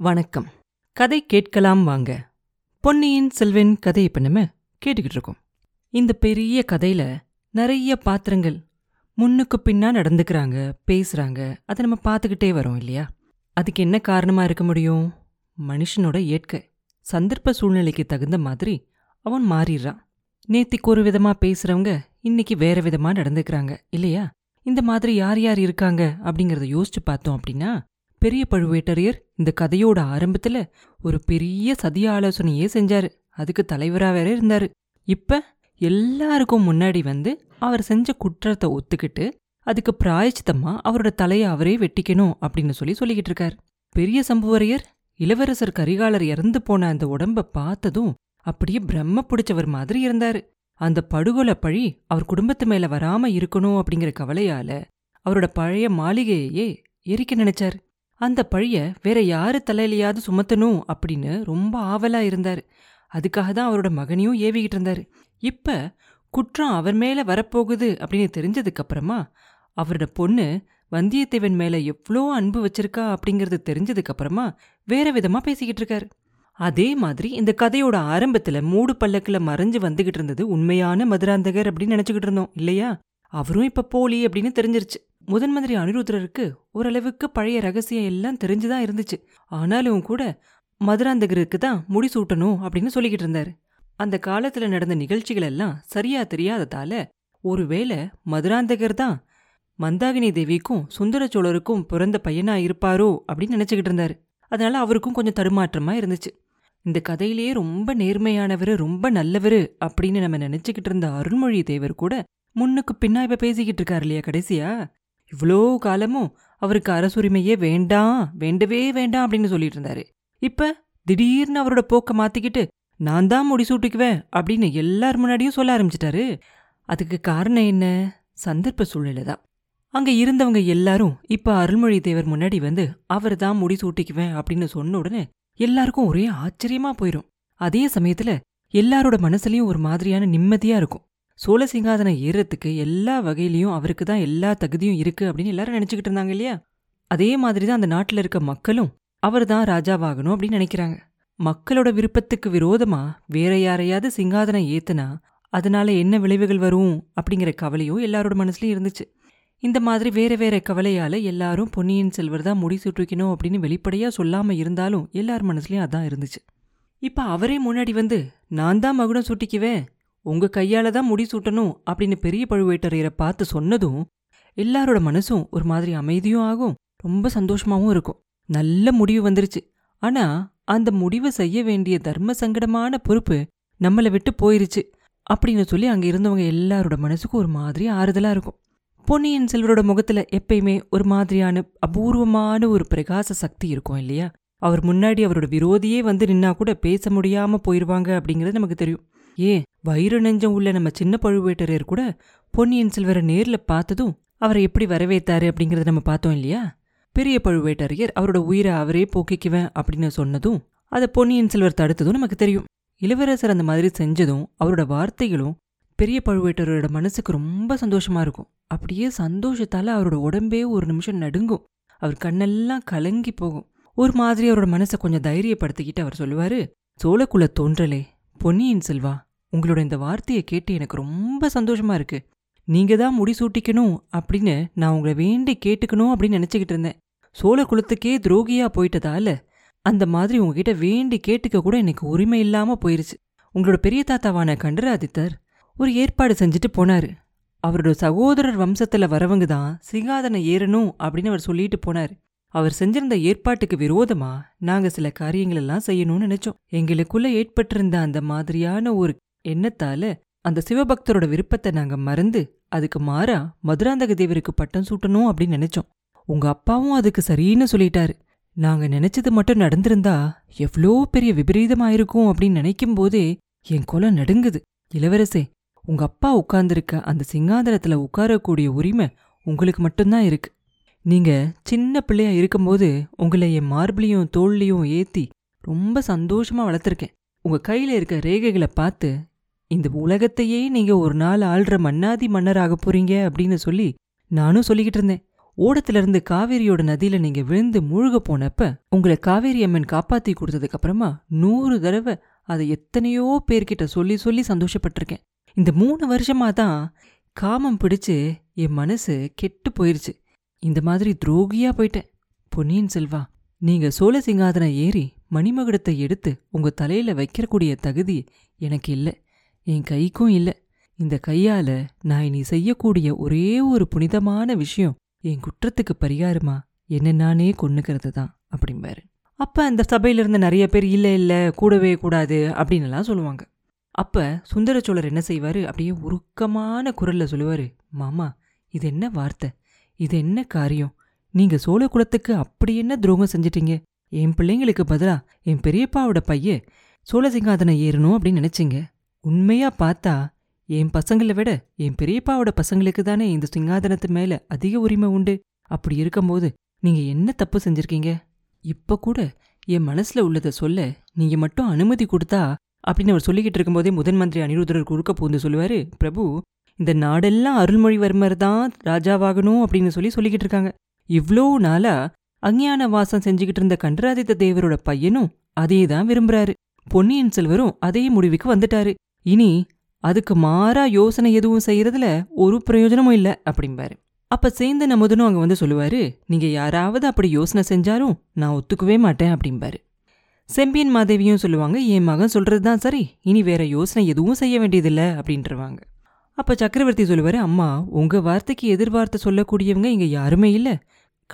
வணக்கம். கதை கேட்கலாம் வாங்க. பொன்னியின் செல்வன் கதை இப்ப நம்ம கேட்டுக்கிட்டு இருக்கோம். இந்த பெரிய கதையில நிறைய பாத்திரங்கள் முன்னுக்கு பின்னா நடந்துக்கிறாங்க பேசுறாங்க. அதை நம்ம பார்த்துக்கிட்டே வரோம் இல்லையா? அதுக்கு என்ன காரணமா இருக்க முடியும்? மனுஷனோட இயற்கை சந்தர்ப்ப சூழ்நிலைக்கு தகுந்த மாதிரி அவன் மாறிடுறான். நேத்திக்கு ஒரு விதமா பேசுறவங்க இன்னைக்கு வேற விதமா நடந்துக்கிறாங்க இல்லையா? இந்த மாதிரி யார் யார் இருக்காங்க அப்படிங்கறத யோசிச்சு பார்த்தோம் அப்படின்னா பெரிய பழுவேட்டரையர் இந்த கதையோட ஆரம்பத்துல ஒரு பெரிய சதி ஆலோசனையே செஞ்சாரு. அதுக்கு தலைவரா வேற இருந்தாரு. இப்ப எல்லாருக்கும் முன்னாடி வந்து அவர் செஞ்ச குற்றத்தை ஒத்துக்கிட்டு அதுக்கு பிராயச்சித்தமா அவரோட தலையை அவரே வெட்டிக்கணும் அப்படின்னு சொல்லி சொல்லிக்கிட்டு இருக்கார். பெரிய சம்புவரையர் இளவரசர் கரிகாலர் இறந்து போன அந்த உடம்ப பார்த்ததும் அப்படியே பிரம்ம பிடிச்சவர் மாதிரி இருந்தாரு. அந்த படுகொலை பழி அவர் குடும்பத்து மேல வராம இருக்கணும் அப்படிங்கிற கவலையால அவரோட பழைய மாளிகையையே எரிக்க நினைச்சாரு. அந்த பழிய வேற யாரு தலையிலையாவது சுமத்தணும் அப்படின்னு ரொம்ப ஆவலா இருந்தாரு. அதுக்காக தான் அவரோட மகனையும் ஏவிக்கிட்டு இருந்தாரு. இப்ப குற்றம் அவர் மேல வரப்போகுது அப்படின்னு தெரிஞ்சதுக்கு அப்புறமா அவரோட பொண்ணு வந்தியத்தேவன் மேல எவ்வளோ அன்பு வச்சிருக்கா அப்படிங்கறது தெரிஞ்சதுக்கு அப்புறமா வேற விதமா பேசிக்கிட்டு இருக்காரு. அதே மாதிரி இந்த கதையோட ஆரம்பத்துல மூடு பல்லக்கில் மறைஞ்சு வந்துகிட்டு இருந்தது உண்மையான மதுராந்தகர் அப்படின்னு நினைச்சுக்கிட்டு இருந்தோம் இல்லையா? அவரும் இப்ப போலி அப்படின்னு தெரிஞ்சிருச்சு. முதன் மந்திரி அனிருத்ரருக்கு ஓரளவுக்கு பழைய ரகசியம் எல்லாம் தெரிஞ்சுதான் இருந்துச்சு. ஆனாலும் கூட மதுராந்தகருக்கு தான் முடிசூட்டணும் அப்படின்னு சொல்லிக்கிட்டு இருந்தாரு. அந்த காலத்துல நடந்த நிகழ்ச்சிகள் எல்லாம் சரியா தெரியாததால ஒருவேளை மதுராந்தகர் தான் மந்தாகினி தேவிக்கும் சுந்தர சோழருக்கும் பிறந்த பையனா இருப்பாரோ அப்படின்னு நினைச்சுக்கிட்டு இருந்தாரு. அதனால அவருக்கும் கொஞ்சம் தடுமாற்றமா இருந்துச்சு. இந்த கதையிலேயே ரொம்ப நேர்மையானவர் ரொம்ப நல்லவர் அப்படின்னு நம்ம நினைச்சுக்கிட்டு இருந்த அருள்மொழி தேவர் கூட முன்னுக்கு பின்னா இப்ப பேசிக்கிட்டு இருக்காரு இல்லையா கடைசியா? இவ்வளோ காலமும் அவருக்கு அரசுரிமையே வேண்டாம் வேண்டவே வேண்டாம் அப்படின்னு சொல்லிட்டு இருந்தாரு. இப்ப திடீர்னு அவரோட போக்க மாத்திக்கிட்டு நான் தான் முடிசூட்டிக்குவேன் அப்படின்னு எல்லார் முன்னாடியும் சொல்ல ஆரம்பிச்சிட்டாரு. அதுக்கு காரணம் என்ன? சந்தர்ப்ப சூழ்நிலை தான். அங்க இருந்தவங்க எல்லாரும் இப்ப அருள்மொழி தேவர் முன்னாடி வந்து அவர் தான் முடிசூட்டிக்குவேன் அப்படின்னு சொன்ன உடனே எல்லாருக்கும் ஒரே ஆச்சரியமா போயிரும். அதே சமயத்துல எல்லாரோட மனசுலயும் ஒரு மாதிரியான நிம்மதியா இருக்கும். சோழ சிங்காதனம் ஏறுறதுக்கு எல்லா வகையிலயும் அவருக்கு தான் எல்லா தகுதியும் இருக்கு அப்படின்னு எல்லாரும் நினைச்சுக்கிட்டு இருந்தாங்க இல்லையா? அதே மாதிரி தான் அந்த நாட்டுல இருக்க மக்களும் அவர் தான் ராஜாவாகணும் அப்படின்னு நினைக்கிறாங்க. மக்களோட விருப்பத்துக்கு விரோதமா வேற யாரையாவது சிங்காதனம் ஏத்துனா அதனால என்ன விளைவுகள் வரும் அப்படிங்கிற கவலையும் எல்லாரோட மனசுலயும் இருந்துச்சு. இந்த மாதிரி வேற வேற கவலையால எல்லாரும் பொன்னியின் செல்வர் தான் முடி சுட்டுக்கணும் அப்படின்னு வெளிப்படையா சொல்லாம இருந்தாலும் எல்லார் மனசுலயும் அதான் இருந்துச்சு. இப்ப அவரே முன்னாடி வந்து நான் தான் மகுடம் சூட்டிக்குவேன் உங்க கையால தான் முடி சூட்டணும் அப்படின்னு பெரிய பழுவேட்டரையரை பார்த்து சொன்னதும் எல்லாரோட மனசும் ஒரு மாதிரி அமைதியும் ஆகும். ரொம்ப சந்தோஷமாவும் இருக்கும். நல்ல முடிவு வந்துருச்சு. ஆனா அந்த முடிவை செய்ய வேண்டிய தர்ம சங்கடமான பொறுப்பு நம்மளை விட்டு போயிருச்சு அப்படின்னு சொல்லி அங்க இருந்தவங்க எல்லாரோட மனசுக்கும் ஒரு மாதிரி ஆறுதலா இருக்கும். பொன்னியின் செல்வரோட முகத்துல எப்பயுமே ஒரு மாதிரியான அபூர்வமான ஒரு பிரகாச சக்தி இருக்கும் இல்லையா? அவர் முன்னாடி அவரோட விரோதியே வந்து நின்னா கூட பேச முடியாம போயிருவாங்க அப்படிங்கிறது நமக்கு தெரியும். ஏன்? வயிறு நெஞ்சம் உள்ள நம்ம சின்ன பழுவேட்டரையர் கூட பொன்னியின் செல்வரை நேர்ல பார்த்ததும் அவரை எப்படி வரவேத்தாரு அப்படிங்கறத நம்ம பார்த்தோம் இல்லையா? பெரிய பழுவேட்டரையர் அவரோட உயிரை அவரே போக்கிக்குவேன் அப்படின்னு சொன்னதும் அதை பொன்னியின் செல்வர் தடுத்ததும் நமக்கு தெரியும். இளவரசர் அந்த மாதிரி செஞ்சதும் அவரோட வார்த்தைகளும் பெரிய பழுவேட்டரோட மனசுக்கு ரொம்ப சந்தோஷமா இருக்கும். அப்படியே சந்தோஷத்தால அவரோட உடம்பே ஒரு நிமிஷம் நடுங்கும். அவர் கண்ணெல்லாம் கலங்கி போகும். ஒரு மாதிரி அவரோட மனசை கொஞ்சம் தைரியப்படுத்திக்கிட்டு அவர் சொல்லுவாரு சோழக்குல தோன்றலே பொன்னியின் செல்வா உங்களோட இந்த வார்த்தையை கேட்டு எனக்கு ரொம்ப சந்தோஷமா இருக்கு. நீங்க தான் முடிசூட்டிக்கணும் அப்படின்னு நான் உங்களை வேண்டி கேட்டுக்கணும் அப்படின்னு நினைச்சுக்கிட்டு இருந்தேன். சோழ குலத்துக்கே துரோகியா போயிட்டதால அந்த மாதிரி உங்ககிட்ட வேண்டி கேட்டுக்க கூட எனக்கு உரிமை இல்லாம போயிருச்சு. உங்களோட பெரிய தாத்தாவான கண்டராதித்தர் ஒரு ஏற்பாடு செஞ்சுட்டு போனாரு. அவரோட சகோதரர் வம்சத்துல வரவங்க தான் சிங்காதனை ஏறணும் அப்படின்னு அவர் சொல்லிட்டு போனாரு. அவர் செஞ்சிருந்த ஏற்பாட்டுக்கு விரோதமா நாங்க சில காரியங்கள் எல்லாம் செய்யணும்னு நினைச்சோம். எங்களுக்குள்ள ஏற்பட்டிருந்த அந்த மாதிரியான ஒரு எண்ணத்தால அந்த சிவபக்தரோட விருப்பத்தை நாங்க மறந்து அதுக்கு மாறா மதுராந்தக தேவருக்கு பட்டம் சூட்டணும் அப்படின்னு நினைச்சோம். உங்க அப்பாவும் அதுக்கு சரின்னு சொல்லிட்டாரு. நாங்க நினைச்சது மட்டும் நடந்திருந்தா எவ்வளோ பெரிய விபரீதமாயிருக்கும் அப்படின்னு நினைக்கும் போதே என் குலம் நடுங்குது. இளவரசே உங்க அப்பா உட்கார்ந்திருக்க அந்த சிங்காதனத்துல உட்காரக்கூடிய உரிமை உங்களுக்கு மட்டும்தான் இருக்கு. நீங்க சின்ன பிள்ளையா இருக்கும்போது உங்களை என் மார்பிளையும் தோல்லையும் ஏத்தி ரொம்ப சந்தோஷமா வளர்த்துருக்கேன். உங்க கையில இருக்க ரேகைகளை பார்த்து இந்த உலகத்தையே நீங்க ஒரு நாள் ஆள்ற மன்னாதி மன்னராக போறீங்க அப்படின்னு சொல்லி நானும் சொல்லிக்கிட்டு இருந்தேன். ஓடத்திலிருந்து காவேரியோட நதியில நீங்க விழுந்து மூழ்க போனப்ப உங்களை காவேரி அம்மன் காப்பாத்தி கொடுத்ததுக்கு அப்புறமா நூறு தடவை அதை எத்தனையோ பேர்கிட்ட சொல்லி சொல்லி சந்தோஷப்பட்டிருக்கேன். இந்த மூணு வருஷமா தான் காமம் பிடிச்சு என் மனசு கெட்டு போயிருச்சு. இந்த மாதிரி துரோகியா போயிட்டேன். பொன்னியின் செல்வா நீங்க சோழ சிங்காதனம் ஏறி மணிமகுடத்தை எடுத்து உங்க தலையில வைக்கிறக்கூடிய தகுதி எனக்கு இல்லை. என் கைக்கும் இல்லை. இந்த கையால நான் இனி செய்யக்கூடிய ஒரே ஒரு புனிதமான விஷயம் என் குற்றத்துக்கு பரிகாரமா? என்ன நானே கொன்னுக்கிறது தான் அப்படிம்பாரு அப்ப அந்த சபையில இருந்த நிறைய பேர் இல்லை இல்லை கூடவே கூடாது அப்படின்னு எல்லாம் சொல்லுவாங்க. அப்ப சுந்தர சோழர் என்ன செய்வாரு? அப்படியே உருக்கமான குரல்ல சொல்லுவாரு மாமா இது என்ன வார்த்தை? இது என்ன காரியம்? நீங்க சோழ குலத்துக்கு அப்படி என்ன துரோகம் செஞ்சிட்டீங்க? என் பிள்ளைங்களுக்கு பதிலா என் பெரியப்பாவோட பையன் சோழ சிங்காதனம் ஏறணும் அப்படின்னு நினச்சிங்க? உண்மையா பார்த்தா என் பசங்களை விட என் பெரியப்பாவோட பசங்களுக்கு தானே இந்த சிங்காதனத்து மேல அதிக உரிமை உண்டு. அப்படி இருக்கும்போது நீங்க என்ன தப்பு செஞ்சிருக்கீங்க? இப்ப கூட என் மனசுல உள்ளதை சொல்ல நீங்க மட்டும் அனுமதி கொடுத்தா அப்படின்னு அவர் சொல்லிக்கிட்டு இருக்கும்போதே முதன் மந்திரி அனிருத்தரர் குறுக்க பூந்து சொல்லுவாரு பிரபு இந்த நாடெல்லாம் அருள்மொழிவர்மர் தான் ராஜாவாகணும் அப்படின்னு சொல்லி சொல்லிக்கிட்டு இருக்காங்க. இவ்ளோ நாளா அஞ்ஞான வாசம் செஞ்சுக்கிட்டு இருந்த கண்டராதித்த தேவரோட பையனும் அதே தான் விரும்புறாரு. பொன்னியின் செல்வரும் அதே முடிவுக்கு வந்துட்டாரு. இனி அதுக்கு மாறா யோசனை எதுவும் செய்யறதுல ஒரு பிரயோஜனமும் இல்ல அப்படிம்பாரு. அப்ப சேர்ந்த நமுதனும் அங்க வந்து சொல்லுவாரு நீங்க யாராவது அப்படி யோசனை செஞ்சாலும் நான் ஒத்துக்கவே மாட்டேன் அப்படிம்பாரு. செம்பியன் மாதேவியும் சொல்லுவாங்க என் மகன் சொல்றது தான் சரி இனி வேற யோசனை எதுவும் செய்ய வேண்டியதில்லை அப்படின்றவாங்க. அப்ப சக்கரவர்த்தி சொல்லுவாரு அம்மா உங்க வார்த்தைக்கு எதிர்வார்த்தை சொல்லக்கூடியவங்க இங்க யாருமே இல்லை.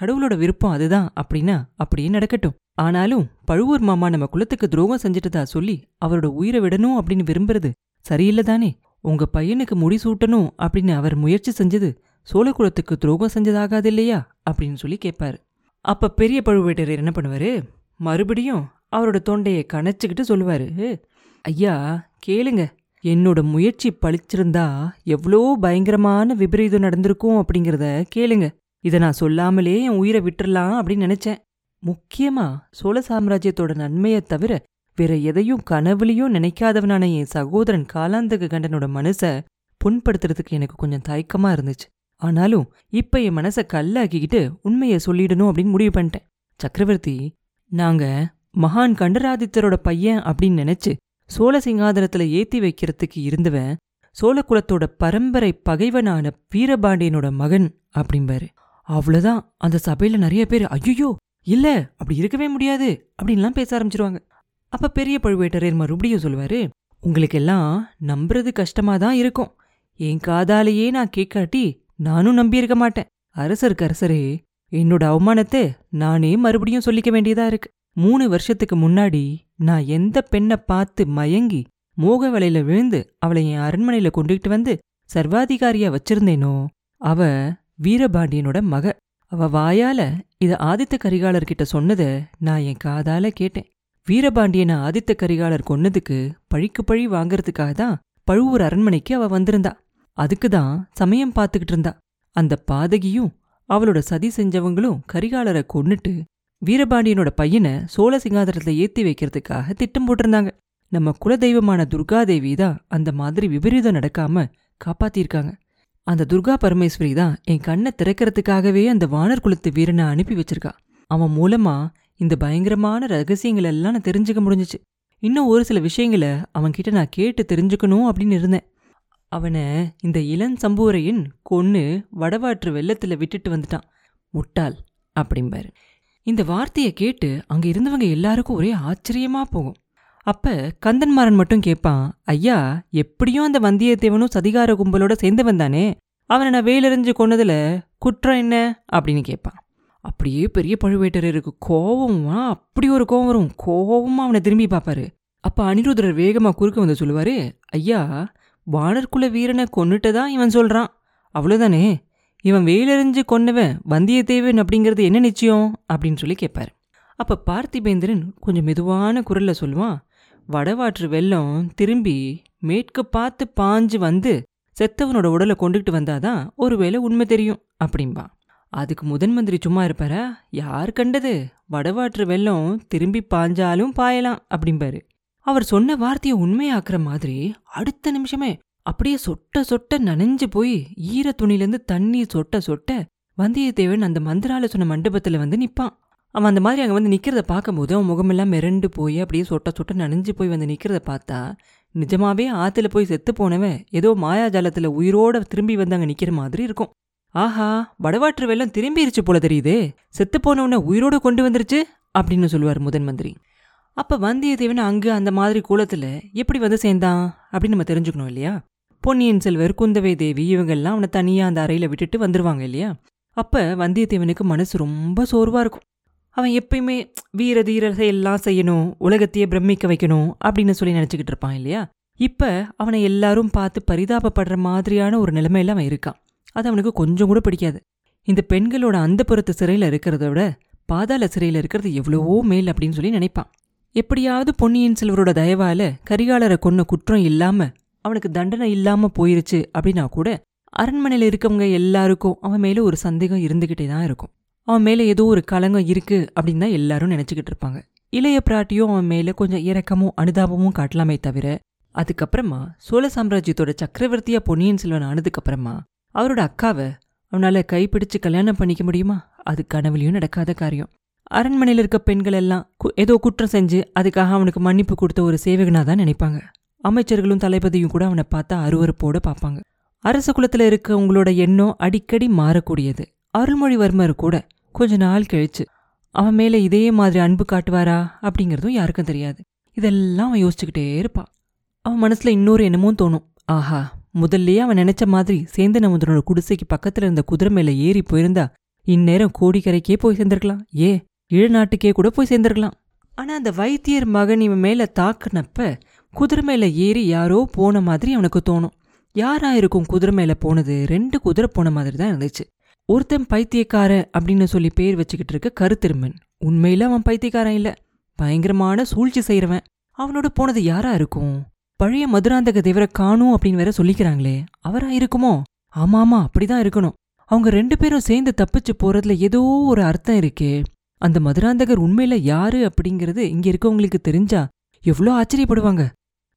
கடவுளோட விருப்பம் அதுதான் அப்படின்னா அப்படியே நடக்கட்டும். ஆனாலும் பழுவூர் மாமா நம்ம குலத்துக்கு துரோகம் செஞ்சுட்டதா சொல்லி அவரோட உயிரை விடணும் அப்படின்னு விரும்புறது சரியில்லை தானே உங்க பையனுக்கு முடி சூட்டணும் அப்படின்னு அவர் முயற்சி செஞ்சது சோழ குலத்துக்கு துரோகம் செஞ்சதாகாது இல்லையா அப்படின்னு சொல்லி கேட்பாரு அப்ப பெரிய பழுவேட்டரையர் என்ன பண்ணுவாரு? மறுபடியும் அவரோட தொண்டையை கணச்சிக்கிட்டு சொல்லுவாரு. ஐயா கேளுங்க. என்னோட முயற்சி பழிச்சிருந்தா எவ்வளோ பயங்கரமான விபரீதம் நடந்திருக்கும் அப்படிங்கிறத கேளுங்க. இதை நான் சொல்லாமலே என் உயிரை விட்டுறலாம் அப்படின்னு நினைச்சேன். முக்கியமா சோழ சாம்ராஜ்யத்தோட நன்மையை தவிர வேற எதையும் கனவுலையும் நினைக்காதவனான என் சகோதரன் காலாந்தக கண்டனோட மனச புண்படுத்துறதுக்கு எனக்கு கொஞ்சம் தயக்கமா இருந்துச்சு. ஆனாலும் இப்ப என் மனசை கல்லாக்கிக்கிட்டு உண்மையை சொல்லிடணும் அப்படின்னு முடிவு பண்ணிட்டேன். சக்கரவர்த்தி நாங்க மகான் கண்டராதித்தரோட பையன் அப்படின்னு நினைச்சு சோழ சிங்காதனத்துல ஏத்தி வைக்கிறதுக்கு இருந்தவன் சோழ குலத்தோட பரம்பரை பகைவனான வீரபாண்டியனோட மகன் அப்படிம்பாரு. அவ்வளவுதான். அந்த சபையில நிறைய பேர் ஐயோ இல்ல அப்படி இருக்கவே முடியாது அப்படின்லாம் பேச ஆரம்பிச்சிருவாங்க. அப்ப பெரிய பழுவேட்டரையர் மறுபடியும் சொல்லுவாரு உங்களுக்கெல்லாம் நம்புறது கஷ்டமா தான் இருக்கும். என் காதாலேயே நான் கேட்காட்டி நானும் நம்பியிருக்க மாட்டேன். அரசருக்கு அரசரே என்னோட அவமானத்தை நானே மறுபடியும் சொல்லிக்க வேண்டியதா இருக்கு. மூணு வருஷத்துக்கு முன்னாடி நான் எந்த பெண்ணை பார்த்து மயங்கி மோக வலையில விழுந்து அவளை என் அரண்மனையில கொண்டுகிட்டு வந்து சர்வாதிகாரியா வச்சிருந்தேனோ அவ வீரபாண்டியனோட மக. அவ வாயால இத ஆதித்த கரிகாலர்கிட்ட சொன்னத நான் என் காதால கேட்டேன். வீரபாண்டியனை ஆதித்த கரிகாலர் கொன்னதுக்கு பழிக்கு பழி வாங்கறதுக்காக தான் பழுவூர் அரண்மனைக்கு அவ வந்திருந்தா. அதுக்கு தான் சமயம் பார்த்துக்கிட்டு இருந்தா. அந்த பாதகியும் அவளோட சதி செஞ்சவங்களும் கரிகாலரை கொன்னுட்டு வீரபாண்டியனோட பையனை சோழ சிங்காதனத்துல ஏத்தி வைக்கிறதுக்காக திட்டம் போட்டிருந்தாங்க. நம்ம குலதெய்வமான துர்காதேவி தான் அந்த மாதிரி விபரீதம் நடக்காம காப்பாத்திருக்காங்க. அந்த துர்கா பரமேஸ்வரி தான் என் கண்ணை திறக்கிறதுக்காகவே அந்த வானர் குலத்து வீரனை அனுப்பி வச்சிருக்கா. அவன் மூலமா இந்த பயங்கரமான ரகசியங்கள் எல்லாம் நான் தெரிஞ்சுக்க முடிஞ்சுச்சு. இன்னும் ஒரு சில விஷயங்களை அவன்கிட்ட நான் கேட்டு தெரிஞ்சுக்கணும் அப்படின்னு இருந்தேன். அவனை இந்த இளன் சம்புவரையின் கொன்று வடவாற்று வெள்ளத்தில் விட்டுட்டு வந்துட்டான். முட்டாள் அப்படிம்பாரு. இந்த வார்த்தையை கேட்டு அங்கே இருந்தவங்க எல்லாருக்கும் ஒரே ஆச்சரியமாக போகும். அப்ப கந்தன்மாறன் மட்டும் கேட்பான் ஐயா எப்படியும் அந்த வந்தியத்தேவனும் சதிகார கும்பலோட சேர்ந்தவன் தானே? அவனை நான் வேலெறிஞ்சு கொன்னதுல குற்றம் என்ன? அப்படின்னு கேட்பான் அப்படியே பெரிய பழுவேட்டரருக்கு கோவமா அப்படி ஒரு கோபம் வரும். கோவமா அவனை திரும்பி பார்ப்பாரு. அப்ப அனிருத்தரர் வேகமா குறுக்க வந்து சொல்லுவாரு ஐயா வானர்குல வீரனை கொன்னுட்டதா இவன் சொல்றான். அவ்வளவுதானே? இவன் வேலெறிஞ்சு கொன்னவன் வந்தியத்தேவன் அப்படிங்கிறது என்ன நிச்சயம்? அப்படின்னு சொல்லி கேட்பாரு அப்ப பார்த்திபேந்திரன் கொஞ்சம் மெதுவான குரல்ல சொல்லுவான் வடவாற்று வெள்ளம் திரும்பி மேற்கு பார்த்து பாஞ்சு வந்து செத்தவனோட உடலை கொண்டுகிட்டு வந்தாதான் ஒருவேளை உண்மை தெரியும் அப்படின்பா அதுக்கு முதன் மந்திரி சும்மா இருப்பாரா? யார் கண்டது? வடவாற்று வெள்ளம் திரும்பி பாஞ்சாலும் பாயலாம் அப்படிம்பாரு. அவர் சொன்ன வார்த்தையை உண்மையாக்குற மாதிரி அடுத்த நிமிஷமே அப்படியே சொட்ட சொட்ட நனைஞ்சு போய் ஈர துணிலேருந்து தண்ணி சொட்ட சொட்ட வந்தியத்தேவன் அந்த மந்திராலோசனை மண்டபத்துல வந்து நிப்பான். அவன் அந்த மாதிரி அங்கே வந்து நிற்கிறத பார்க்கும்போது அவன் முகமெல்லாம் மிரண்டு போய் அப்படியே சொட்ட சொட்ட நனைஞ்சு போய் வந்து நிற்கிறத பார்த்தா நிஜமாவே ஆற்றுல போய் செத்து போனவன் ஏதோ மாயாஜாலத்தில் உயிரோட திரும்பி வந்து அங்கே நிற்கிற மாதிரி இருக்கும். ஆஹா வடவாற்று வெள்ளம் திரும்பிருச்சு போல தெரியுதே. செத்து போனவனை உயிரோடு கொண்டு வந்துருச்சு அப்படின்னு சொல்லுவார் முதன் மந்திரி. அப்போ வந்தியத்தேவன் அங்கே அந்த மாதிரி கூலத்தில் எப்படி வந்து சேர்ந்தான் அப்படின்னு நம்ம தெரிஞ்சுக்கணும் இல்லையா? பொன்னியின் செல்வர் குந்தவை தேவி இவங்கெல்லாம் அவனை தனியாக அந்த அறையில் விட்டுட்டு வந்துருவாங்க இல்லையா? அப்போ வந்தியத்தேவனுக்கு மனசு ரொம்ப சோர்வாக இருக்கும். அவன் எப்பயுமே வீர தீர எல்லாம் செய்யணும் உலகத்தையே பிரமிக்க வைக்கணும் அப்படின்னு சொல்லி நினச்சிக்கிட்டு இருப்பான் இல்லையா? இப்போ அவனை எல்லாரும் பார்த்து பரிதாபப்படுற மாதிரியான ஒரு நிலைமையில அவன் இருக்கான். அது அவனுக்கு கொஞ்சம் கூட பிடிக்காது. இந்த பெண்களோட அந்த புறத்து சிறையில் இருக்கிறத விட பாதாள சிறையில் இருக்கிறது எவ்வளவோ மேல் அப்படின்னு சொல்லி நினைப்பான். எப்படியாவது பொன்னியின் செல்வரோட தயவால கரிகாலரை கொன்ன குற்றம் இல்லாம அவனுக்கு தண்டனை இல்லாம போயிருச்சு அப்படின்னா கூட அரண்மனையில் இருக்கவங்க எல்லாருக்கும் அவன் மேலே ஒரு சந்தேகம் இருந்துகிட்டே தான் இருக்கும். அவன் மேல ஏதோ ஒரு கலங்கம் இருக்கு அப்படின்னு தான் எல்லாரும் நினச்சிக்கிட்டு இருப்பாங்க. இளைய பிராட்டியும் அவன் மேல கொஞ்சம் இரக்கமும் அனுதாபமும் காட்டலாமே தவிர அதுக்கப்புறமா சோழ சாம்ராஜ்யத்தோட சக்கரவர்த்தியா பொன்னியின் செல்வன் ஆனதுக்கப்புறமா அவரோட அக்காவை அவனால கைப்பிடிச்சு கல்யாணம் பண்ணிக்க முடியுமா? அது கனவுலையும் நடக்காத காரியம். அரண்மனையில் இருக்க பெண்கள் எல்லாம் கு- ஏதோ குற்றம் செஞ்சு அதுக்காக அவனுக்கு மன்னிப்பு கொடுத்த ஒரு சேவகனாக தான் நினைப்பாங்க. அமைச்சர்களும் தளபதியும் கூட அவனை பார்த்தா அருவருப்போட பார்ப்பாங்க. அரச குலத்துல இருக்க உங்களோட எண்ணம் அடிக்கடி மாறக்கூடியது. அருள்மொழிவர்மர் கூட கொஞ்ச நாள் கழிச்சு அவன் மேல இதே மாதிரி அன்பு காட்டுவாரா? அப்படிங்கிறதும் யாருக்கும் தெரியாது. இதெல்லாம் அவன் யோசிச்சுக்கிட்டே இருப்பான் அவன் மனசுல இன்னொரு என்னமோ தோணும். ஆஹா முதல்லயே அவன் நினைச்ச மாதிரி சேந்தன் நமுதனோட குடிசைக்கு பக்கத்துல இருந்த குதிரை மேல ஏறி போயிருந்தா இந்நேரம் கோடிக்கரைக்கே போய் சேர்ந்திருக்கலாம். ஏ ஈழநாட்டுக்கே கூட போய் சேர்ந்திருக்கலாம். ஆனா அந்த வைத்தியர் மகன் இவன் மேல தாக்குனப்ப குதிரை மேல ஏறி யாரோ போன மாதிரி அவனுக்கு தோணும். யாரா இருக்கும் குதிரை மேல போனது? ரெண்டு குதிரை போன மாதிரி தான் இருந்துச்சு. ஒருத்தன் பைத்தியக்கார அப்படின்னு சொல்லி பேர் வச்சுக்கிட்டு இருக்க கருத்திருமன். உண்மையில அவன் பைத்தியக்காரன் இல்ல. பயங்கரமான சூழ்ச்சி செய்யறவன் அவனோட போனது யாரா இருக்கும்? பழைய மதுராந்தக தேவரை காணும் அப்படின்னு வேற சொல்லிக்கிறாங்களே. அவரா இருக்குமோ? ஆமா ஆமா அப்படிதான் இருக்கணும். அவங்க ரெண்டு பேரும் சேர்ந்து தப்பிச்சு போறதுல ஏதோ ஒரு அர்த்தம் இருக்கே. அந்த மதுராந்தகர் உண்மையில யாரு அப்படிங்கிறது இங்க இருக்கவங்களுக்கு தெரிஞ்சா எவ்வளோ ஆச்சரியப்படுவாங்க.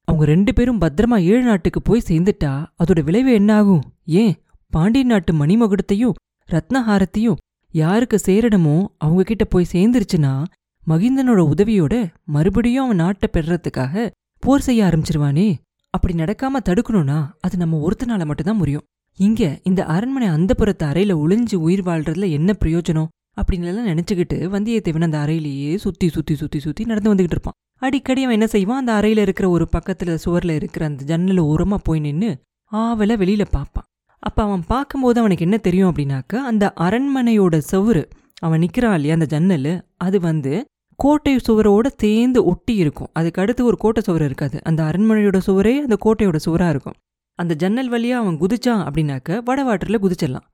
அவங்க ரெண்டு பேரும் பத்திரமா ஏழு நாட்டுக்கு போய் சேர்ந்துட்டா அதோட விளைவு என்ன ஆகும் ஏன்? பாண்டிய நாட்டு மணிமகுடத்தையும் ரத்னஹாரத்தியும் யாருக்கு சேரணுமோ அவங்க கிட்ட போய் சேர்ந்துருச்சுன்னா மகிந்தனோட உதவியோட மறுபடியும் அவன் நாட்டை பெறறதுக்காக போர் செய்ய ஆரம்பிச்சிருவானே. அப்படி நடக்காம தடுக்கணும்னா அது நம்ம ஒருத்தனால மட்டும்தான் முடியும். இங்க இந்த அரண்மனை அந்தப்புறத்து அறையில ஒளிஞ்சு உயிர் வாழ்றதுல என்ன பிரயோஜனம்? அப்படின்னு எல்லாம் நினைச்சுக்கிட்டு வந்தியத்தேவன் அந்த அறையிலேயே சுத்தி சுத்தி சுத்தி சுத்தி நடந்து வந்துகிட்டு இருப்பான். அடிக்கடி அவன் என்ன செய்வான்? அந்த அறையில இருக்கிற ஒரு பக்கத்துல சுவர்ல இருக்கிற அந்த ஜன்னல் ஓரமா போய் நின்னு ஆவல வெளியில பார்ப்பான். அப்போ அவன் பார்க்கும்போது அவனுக்கு என்ன தெரியும் அப்படின்னாக்க அந்த அரண்மனையோட சுவரு அவன் நிற்கிறான் இல்லையா அந்த ஜன்னல் அது வந்து கோட்டை சுவரோட சேர்ந்து ஒட்டி இருக்கும். அதுக்கு அடுத்து ஒரு கோட்டை சுவர் இருக்காது. அந்த அரண்மனையோட சுவரே அந்த கோட்டையோட சுவராக இருக்கும். அந்த ஜன்னல் வழியாக அவன் குதிச்சான் அப்படின்னாக்க வடவாட்டில் குதிச்சிடலாம்.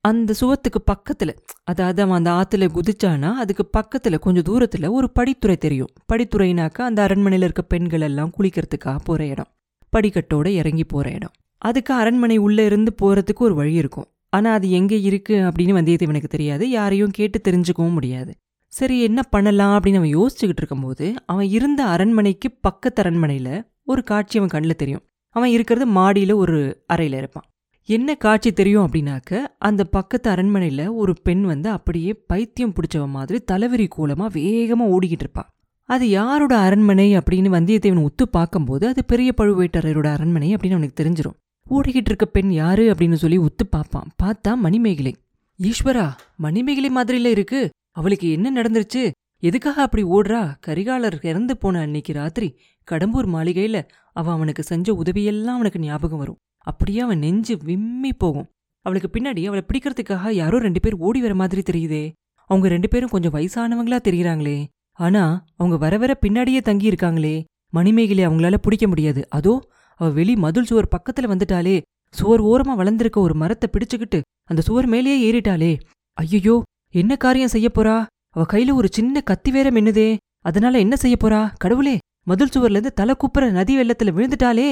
அந்த சுவத்துக்கு பக்கத்தில் அதாவது அவன் அந்த ஆற்றுல குதிச்சானா அதுக்கு பக்கத்தில் கொஞ்சம் தூரத்தில் ஒரு படித்துறை தெரியும். படித்துறைனாக்கா அந்த அரண்மனையில் இருக்க பெண்கள் எல்லாம் குளிக்கிறதுக்காக போகிற இடம். படிக்கட்டோடு இறங்கி போகிற இடம். அதுக்கு அரண்மனை உள்ளே இருந்து போகிறதுக்கு ஒரு வழி இருக்கும். ஆனால் அது எங்கே இருக்குது அப்படின்னு வந்தியத்தேவனுக்கு தெரியாது. யாரையும் கேட்டு தெரிஞ்சுக்கவும் முடியாது. சரி என்ன பண்ணலாம் அப்படின்னு அவன் யோசிச்சுக்கிட்டு இருக்கும்போது அவன் இருந்த அரண்மனைக்கு பக்கத்து அரண்மனையில் ஒரு காட்சி அவன் கண்ணில் தெரியும். அவன் இருக்கிறது மாடியில் ஒரு அறையில் இருப்பான். என்ன காட்சி தெரியும் அப்படின்னாக்க அந்த பக்கத்து அரண்மனையில் ஒரு பெண் வந்து அப்படியே பைத்தியம் பிடிச்சவ மாதிரி தலைவரி கூலமாக வேகமாக ஓடிக்கிட்டு இருப்பான் அது யாரோட அரண்மனை அப்படின்னு வந்தியத்தேவன் ஒத்து பார்க்கும்போது அது பெரிய பழுவேட்டரையரோட அரண்மனை அப்படின்னு அவனுக்கு தெரிஞ்சிடும் ஓடிக்கிட்டு இருக்க பெண் யாரு அப்படின்னு சொல்லி உத்து பார்ப்பான். பார்த்தா மணிமேகலை. ஈஸ்வரா மணிமேகலை மாதிரில இருக்கு. அவளுக்கு என்ன நடந்துருச்சு? எதுக்காக அப்படி ஓடுறா? கரிகாலர் இறந்து போன அன்னைக்கு ராத்திரி கடம்பூர் மாளிகையில அவ அவனுக்கு செஞ்ச உதவியெல்லாம் அவனுக்கு ஞாபகம் வரும். அப்படியே அவன் நெஞ்சு விம்மி போகும். அவளுக்கு பின்னாடி அவளை பிடிக்கிறதுக்காக யாரோ ரெண்டு பேர் ஓடி வர மாதிரி தெரியுதே. அவங்க ரெண்டு பேரும் கொஞ்சம் வயசானவங்களா தெரியறாங்களே. ஆனா அவங்க வர வர பின்னாடியே தங்கி இருக்காங்களே மணிமேகலை அவங்களால பிடிக்க முடியாது. அதோ அவ வெளி மதுள் சுவர் பக்கத்துல வந்துட்டாலே சுவர் ஓரமா வளர்ந்திருக்க ஒரு மரத்தை பிடிச்சுக்கிட்டு அந்த சுவர் மேலேயே ஏறிட்டாளே. ஐயோ என்ன காரியம் செய்ய போறா? அவ கையில ஒரு சின்ன கத்தி வேற மின்னுதே. அதனால என்ன செய்ய போறா? கடவுளே மதுள் சுவர்ல இருந்து தலை குப்புற நதி வெள்ளத்துல விழுந்துட்டாளே.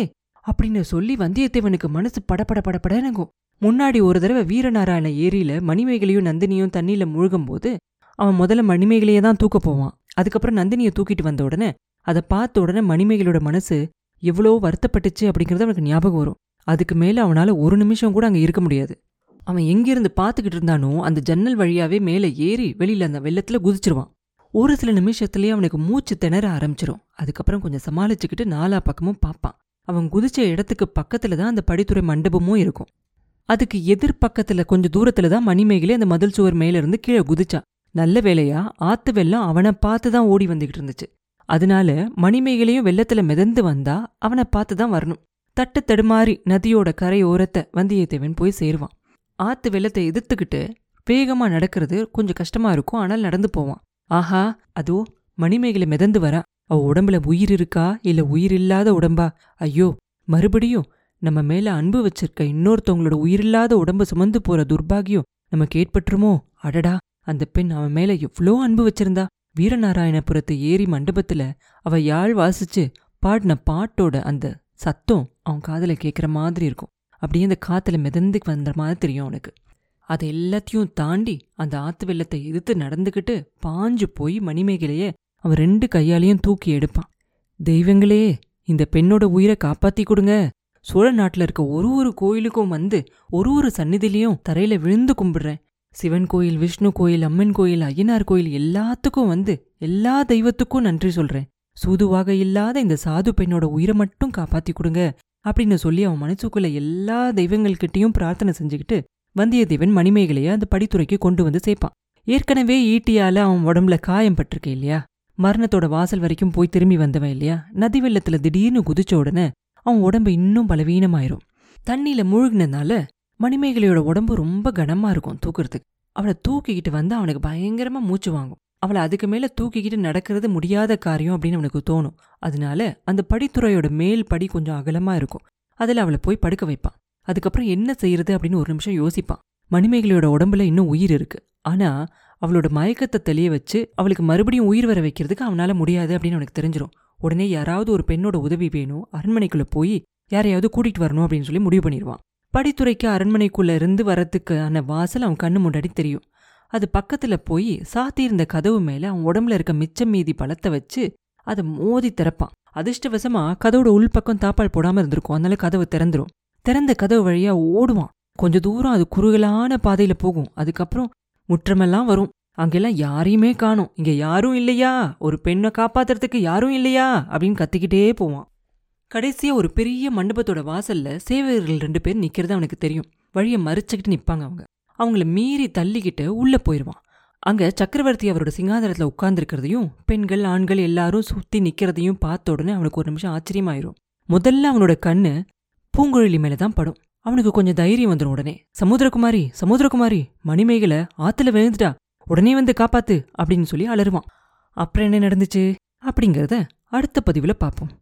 அப்படின்னு சொல்லி வந்தியத்தேவனுக்கு மனசு படபட படபடனுங்கும் முன்னாடி ஒரு தடவை வீரநாராயண ஏரியில மணிமேகலையும் நந்தினியும் தண்ணியில முழுகும்போது அவன் முதல்ல மணிமேகலையே தான் தூக்க போவான். அதுக்கப்புறம் நந்தினியை தூக்கிட்டு வந்த உடனே அதை பார்த்த உடனே மணிமேகலோட மனசு எவ்வளோ வருத்தப்பட்டுச்சு அப்படிங்கிறது அவனுக்கு ஞாபகம் வரும். அதுக்கு மேலே அவனால் ஒரு நிமிஷம் கூட அங்கே இருக்க முடியாது. அவன் எங்கிருந்து பார்த்துக்கிட்டு இருந்தானோ அந்த ஜன்னல் வழியாவே மேலே ஏறி வெளியில அந்த வெள்ளத்துல குதிச்சிருவான். ஒரு சில நிமிஷத்துலேயே அவனுக்கு மூச்சு திணற ஆரம்பிச்சிரும். அதுக்கப்புறம் கொஞ்சம் சமாளிச்சுக்கிட்டு நாலா பக்கமும் பார்ப்பான். அவன் குதிச்ச இடத்துக்கு பக்கத்துல தான் அந்த படித்துறை மண்டபமும் இருக்கும். அதுக்கு எதிர் பக்கத்துல கொஞ்சம் தூரத்துல தான் மணிமேகலை அந்த மதில் சுவர் மேல இருந்து கீழே குதிச்சா நல்ல வேலையா ஆத்து வெள்ளம் அவனை பார்த்து தான் ஓடி வந்துகிட்டு இருந்துச்சு. அதனால மணிமேகலையும் வெள்ளத்துல மிதந்து வந்தா அவனை பார்த்து தான் வரணும். தட்டு தடுமாறி நதியோட கரையோரத்தை வந்தியத்தேவன் போய் சேருவான். ஆத்து வெள்ளத்தை எதிர்த்துக்கிட்டு வேகமா நடக்கிறது கொஞ்சம் கஷ்டமா இருக்கும். ஆனால் நடந்து போவான். ஆஹா அதோ மணிமேகலை மிதந்து வரா. அவ உடம்புல உயிர் இருக்கா? இல்ல உயிர் இல்லாத உடம்பா? ஐயோ மறுபடியும் நம்ம மேல அன்பு வச்சிருக்க இன்னொருத்தவங்களோட உயிரில்லாத உடம்பு சுமந்து போற துர்பாகியம் நமக்கு ஏற்பட்டுருமோ? அடடா அந்த பெண் அவன் மேல எவ்வளோ அன்பு வச்சிருந்தா? வீரநாராயணபுரத்து ஏரி மண்டபத்துல அவ யாழ் வாசிச்சு பாடின பாட்டோட அந்த சத்தம் அவன் காதுல கேட்குற மாதிரி இருக்கும். அப்படியே அந்த காத்துல மிதந்து வந்த மாதிரி தெரியும் அவனுக்கு. அது எல்லாத்தையும் தாண்டி அந்த ஆத்து வெள்ளத்தை எதிர்த்து நடந்துக்கிட்டு பாஞ்சு போய் மணிமேகலைய அவன் ரெண்டு கையாலையும் தூக்கி எடுப்பான். தெய்வங்களே இந்த பெண்ணோட உயிரை காப்பாத்தி கொடுங்க. சோழ நாட்டுல இருக்க ஒரு ஒரு கோயிலுக்கும் வந்து ஒரு ஒரு சன்னிதிலையும் தரையில விழுந்து கும்பிடுறேன். சிவன் கோயில் விஷ்ணு கோயில் அம்மன் கோயில் ஐயனார் கோயில் எல்லாத்துக்கும் வந்து எல்லா தெய்வத்துக்கும் நன்றி சொல்றேன். சூதுவாக இல்லாத இந்த சாது பெண்ணோட உயிரை மட்டும் காப்பாத்தி கொடுங்க அப்படின்னு சொல்லி அவன் மனசுக்குள்ள எல்லா தெய்வங்கள்கிட்டயும் பிரார்த்தனை செஞ்சுக்கிட்டு வந்தியத்தேவன் மணிமேகலையை அந்த படித்துறைக்கு கொண்டு வந்து சேர்ப்பான். ஏற்கனவே ஈட்டியால அவன் உடம்புல காயம் பட்டிருக்கு இல்லையா? மரணத்தோட வாசல் வரைக்கும் போய் திரும்பி வந்தவன் இல்லையா? நதி வெள்ளத்துல திடீர்னு குதிச்ச உடனே அவன் உடம்பு இன்னும் பலவீனமாயிரும். தண்ணியில மூழ்கினதுனால மணிமேகலையோட உடம்பு ரொம்ப கனமா இருக்கும் தூக்குறதுக்கு. அவளை தூக்கிக்கிட்டு வந்து அவனுக்கு பயங்கரமா மூச்சு வாங்கும். அவளை அதுக்கு மேல தூக்கிக்கிட்டு நடக்கிறது முடியாத காரியம் அப்படின்னு அவனுக்கு தோணும். அதனால அந்த படித்துறையோட மேல் படி கொஞ்சம் அகலமா இருக்கும். அதுல அவளை போய் படுக்க வைப்பான். அதுக்கப்புறம் என்ன செய்யறது அப்படின்னு ஒரு நிமிஷம் யோசிப்பான். மணிமேகலையோட உடம்புல இன்னும் உயிர் இருக்கு. ஆனா அவளோட மயக்கத்தை தெளிய வச்சு அவளுக்கு மறுபடியும் உயிர் வர வைக்கிறதுக்கு அவனால முடியாது அப்படின்னு அவனுக்கு தெரிஞ்சிடும் உடனே யாராவது ஒரு பெண்ணோட உதவி வேணும். அரண்மனைக்குள்ள போய் யாரையாவது கூட்டிட்டு வரணும் அப்படின்னு சொல்லி முடிவு பண்ணிடுவான். படித்துறைக்கு அரண்மனைக்குள்ள இருந்து வரத்துக்கான வாசல் அவன் கண்ணு முன்னாடி தெரியும். அது பக்கத்துல போய் சாத்தியிருந்த கதவு மேல அவன் உடம்புல இருக்க மிச்சம் மீதி பழத்தை வச்சு அதை மோதி திறப்பான். அதிர்ஷ்டவசமா கதவோட உள்பக்கம் தாப்பால் போடாம இருந்திருக்கும். அதனால கதவு திறந்துரும். திறந்த கதவு வழியா ஓடுவான். கொஞ்ச தூரம் அது குறுகலான பாதையில போகும். அதுக்கப்புறம் முற்றமெல்லாம் வரும். அங்கெல்லாம் யாரையுமே காணும். இங்க யாரும் இல்லையா? ஒரு பெண்ணை காப்பாத்துறதுக்கு யாரும் இல்லையா? அப்படின்னு கத்திக்கிட்டே போவான். கடைசியா ஒரு பெரிய மண்டபத்தோட வாசல்ல சேவகர்கள் ரெண்டு பேர் நிக்கிறது அவனுக்கு தெரியும். வழியை மறிச்சுக்கிட்டு நிப்பாங்க அவங்க. அவங்கள மீறி தள்ளிக்கிட்டு உள்ள போயிடுவான் அங்க சக்கரவர்த்தி அவரோட சிங்காதனத்துல உட்கார்ந்துருக்கிறதையும் பெண்கள் ஆண்கள் எல்லாரும் சுத்தி நிக்கிறதையும் பார்த்த உடனே அவனுக்கு ஒரு நிமிஷம் ஆச்சரியமாயிரும். முதல்ல அவனோட கண்ணு பூங்குழலி மேல தான் படும். அவனுக்கு கொஞ்சம் தைரியம் வந்துடும் உடனே. சமுத்திரகுமாரி சமுத்திரகுமாரி மணிமேகலை ஆத்துல விழுந்துட்டா. உடனே வந்து காப்பாத்து அப்படின்னு சொல்லி அலறுவான். அப்புறம் என்ன நடந்துச்சு? அப்படிங்கறத அடுத்த பதிவுல பார்ப்போம்.